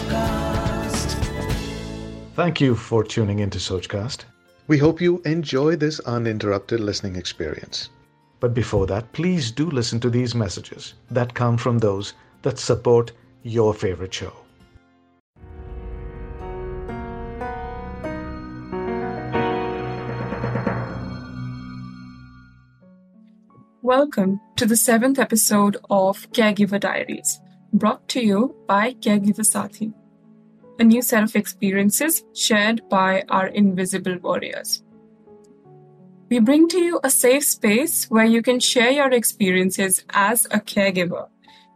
Sochcast. Thank you for tuning into Sochcast. We hope you enjoy this uninterrupted listening experience. But before that, please do listen to these messages that come from those that support your favorite show. Welcome to the seventh episode of Caregiver Diaries, brought to you by Caregiver Sathi, a new set of experiences shared by our invisible warriors. We bring to you a safe space where you can share your experiences as a caregiver.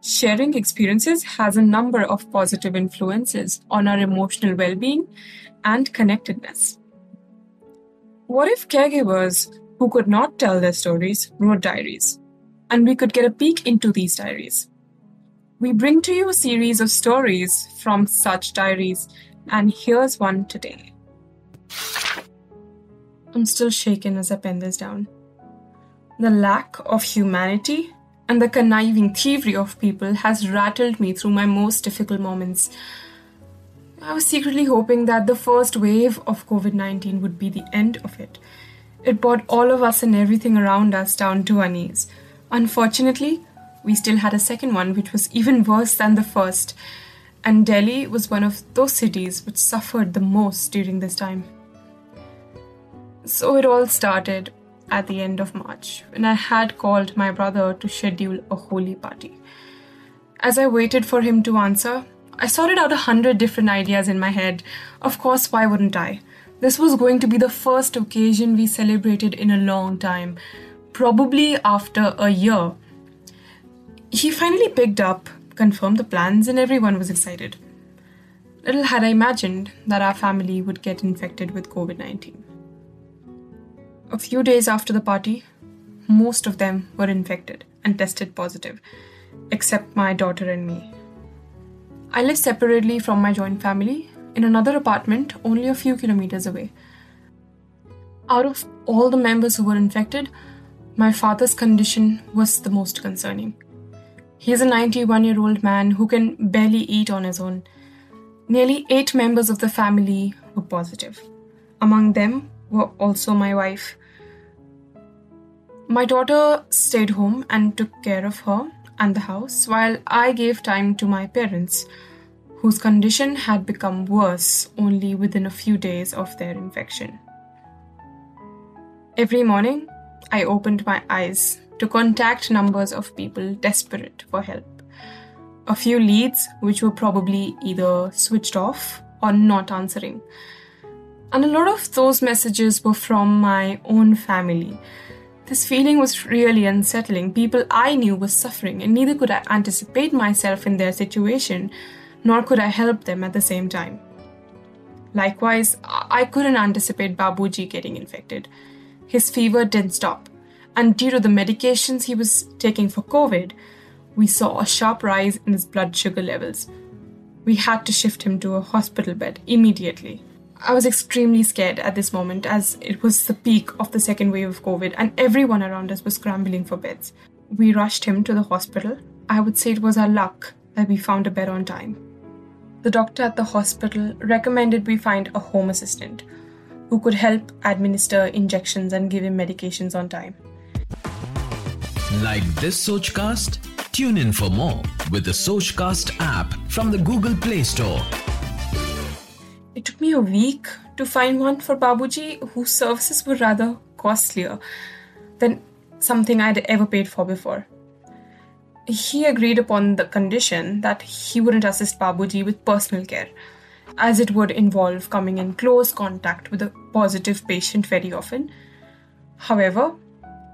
Sharing experiences has a number of positive influences on our emotional well being and connectedness. What if caregivers who could not tell their stories wrote diaries, and we could get a peek into these diaries. We bring to you a series of stories from such diaries, and here's one today. I'm still shaken as I pen this down. The lack of humanity and the conniving thievery of people has rattled me through my most difficult moments. I was secretly hoping that the first wave of COVID 19 would be the end of it it brought all of us and everything around us down to our knees. Unfortunately, we still had a second one which was even worse than the first, and Delhi was one of those cities which suffered the most during this time. So it all started at the end of March when I had called my brother to schedule a Holi party. As I waited for him to answer, I sorted out a hundred different ideas in my head. Of course, why wouldn't I? This was going to be the first occasion we celebrated in a long time, probably after a year. He finally picked up, confirmed the plans, and everyone was excited. Little had I imagined that our family would get infected with COVID 19. A few days after the party, most of them were infected and tested positive, except my daughter and me. I live separately from my joint family in another apartment only a few kilometers away. Out of all the members who were infected, my father's condition was the most concerning. He is a 91 year old man who can barely eat on his own. Nearly eight members of the family were positive. Among them were also my wife. My daughter stayed home and took care of her and the house while I gave time to my parents whose condition had become worse only within a few days of their infection. Every morning, I opened my eyes to contact numbers of people desperate for help. A few leads which were probably either switched off or not answering. And a lot of those messages were from my own family. This feeling was really unsettling. People I knew were suffering, and neither could I anticipate myself in their situation nor could I help them at the same time. Likewise, I couldn't anticipate Babuji getting infected. His fever didn't stop, and due to the medications he was taking for COVID, we saw a sharp rise in his blood sugar levels. We had to shift him to a hospital bed immediately. I was extremely scared at this moment as it was the peak of the second wave of COVID and everyone around us was scrambling for beds. We rushed him to the hospital. I would say it was our luck that we found a bed on time the doctor at the hospital recommended we find a home assistant who could help administer injections and give him medications on time. Like this Sochcast? Tune in for more with the Sochcast app from the Google Play Store. It took me a week to find one for Babuji whose services were rather costlier than something I'd ever paid for before he agreed upon the condition that he wouldn't assist Babuji with personal care, as it would involve coming in close contact with a positive patient very often. However,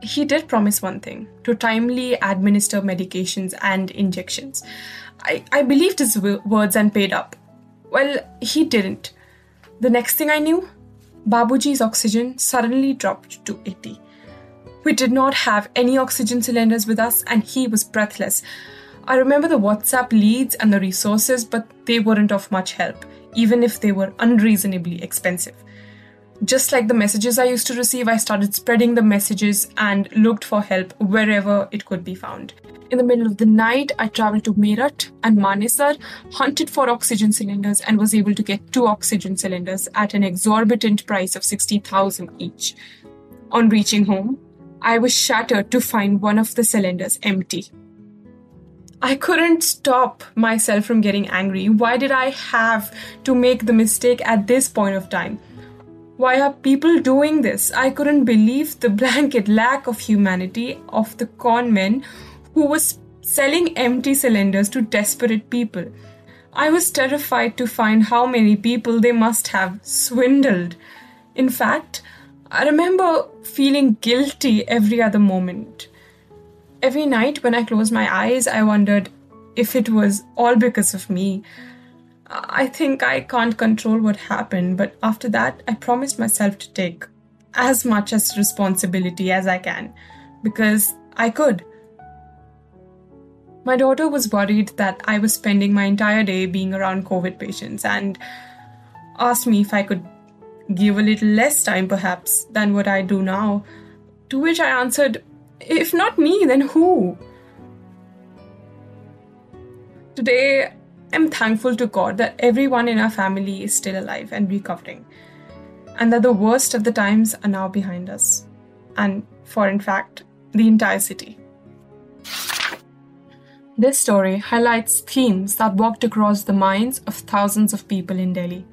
he did promise one thing to timely administer medications and injections. I, I believed his words and paid up. Well, he didn't. The next thing I knew, Babuji's oxygen suddenly dropped to 80. We did not have any oxygen cylinders with us, and he was breathless. I remember the WhatsApp leads and the resources, but they weren't of much help, even if they were unreasonably expensive. Just like the messages I used to receive, I started spreading the messages and looked for help wherever it could be found. In the middle of the night, I traveled to Meerut and Manesar, hunted for oxygen cylinders, and was able to get two oxygen cylinders at an exorbitant price of 60,000 each. On reaching home, I was shattered to find one of the cylinders empty. I couldn't stop myself from getting angry. Why did I have to make the mistake at this point of time? Why are people doing this? I couldn't believe the blanket lack of humanity of the con men who was selling empty cylinders to desperate people. I was terrified to find how many people they must have swindled. In fact, I remember feeling guilty every other moment. Every night when I closed my eyes, I wondered if it was all because of me. I think I can't control what happened, but after that, I promised myself to take as much as responsibility as I can because I could. My daughter was worried that I was spending my entire day being around COVID patients and asked me if I could give a little less time perhaps than what I do now. To which I answered, if not me, then who? Today, I'm thankful to God that everyone in our family is still alive and recovering, and that the worst of the times are now behind us, and for in fact, the entire city. This story highlights themes that walked across the minds of thousands of people in Delhi.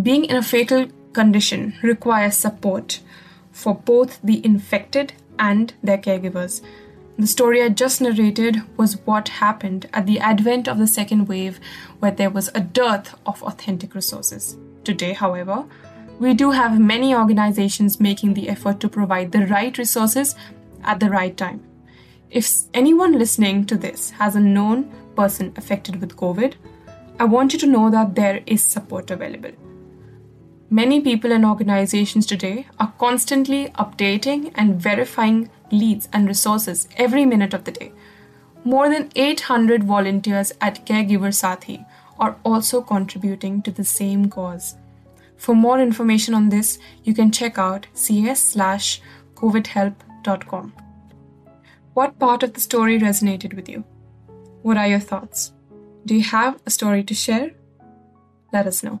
Being in a fatal condition requires support for both the infected and their caregivers the story I just narrated was what happened at the advent of the second wave, where there was a dearth of authentic resources. Today, however, we do have many organizations making the effort to provide the right resources at the right time. If anyone listening to this has a known person affected with COVID, I want you to know that there is support available. Many people and organizations today are constantly updating and verifying leads, and resources every minute of the day. More than 800 volunteers at Caregiver Sathi are also contributing to the same cause. For more information on this, you can check out cs/covidhelp.com. What part of the story resonated with you? What are your thoughts? Do you have a story to share? Let us know.